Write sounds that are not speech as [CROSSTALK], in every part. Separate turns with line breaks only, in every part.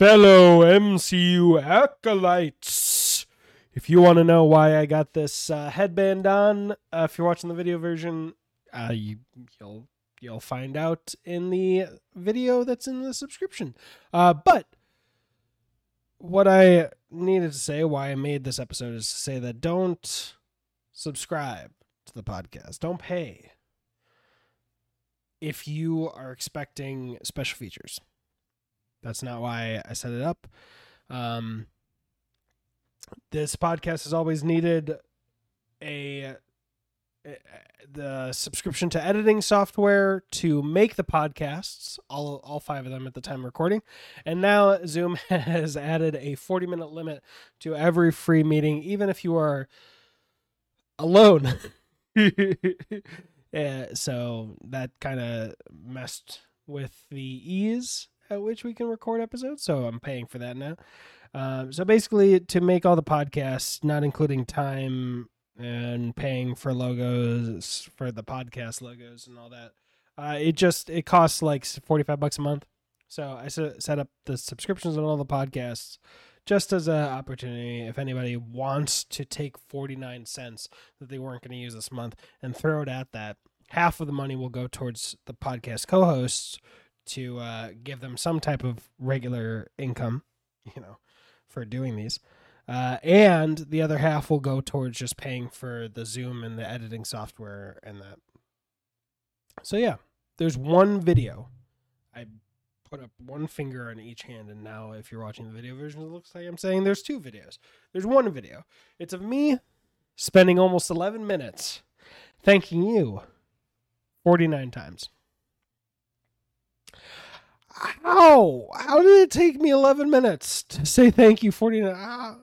fellow MCU acolytes. If you want to know why I got this uh, headband on, uh, if you're watching the video version, uh, you, you'll you'll find out in the video that's in the subscription. Uh, but what I needed to say, why I made this episode, is to say that don't subscribe to the podcast. Don't pay if you are expecting special features. That's not why I set it up. Um, this podcast has always needed a, a the subscription to editing software to make the podcasts, all all five of them at the time of recording. And now Zoom [LAUGHS] has added a 40 minute limit to every free meeting, even if you are alone. yeah, [LAUGHS] so that kind of messed with the ease at which we can record episodes. So I'm paying for that now. Um, so basically, to make all the podcasts, not including time and paying for logos for the podcast logos and all that, uh, it just it costs like 45 bucks a month. So I set up the subscriptions on all the podcasts just as an opportunity if anybody wants to take 49 cents that they weren't going to use this month and throw it at that half of the money will go towards the podcast co-hosts to uh, give them some type of regular income, [LAUGHS] you know, for doing these. Uh, and the other half will go towards just paying for the Zoom and the editing software and that. So yeah, there's one video. I put up one finger on each hand, and now if you're watching the video version, it looks like I'm saying there's two videos. There's one video. It's of me spending almost 11 minutes thanking you 49 times. How? How did it take me 11 minutes to say thank you 49? Uh,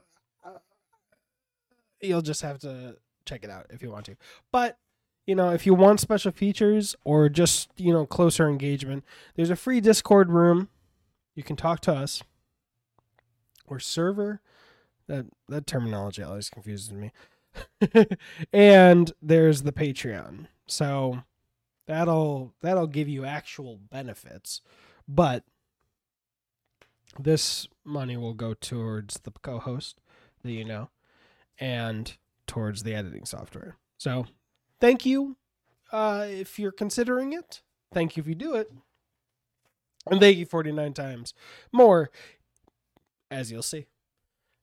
you'll just have to check it out if you want to. But, you know, if you want special features or just, you know, closer engagement, there's a free Discord room. You can talk to us. Or server. That that terminology always confuses me. [LAUGHS] and there's the Patreon. So that'll that'll give you actual benefits but this money will go towards the co-host that you know and towards the editing software. So, thank you uh, if you're considering it. Thank you if you do it. And thank you 49 times more, as you'll see.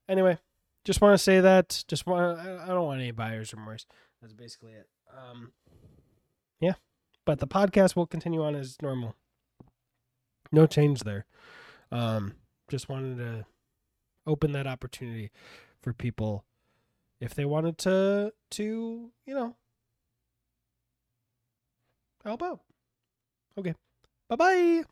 Anyway, just want to say that. Just want I don't want any buyer's remorse. That's basically it. Um, yeah, but the podcast will continue on as normal no change there. Um, just wanted to open that opportunity for people if they wanted to to you know help out. Okay, bye bye.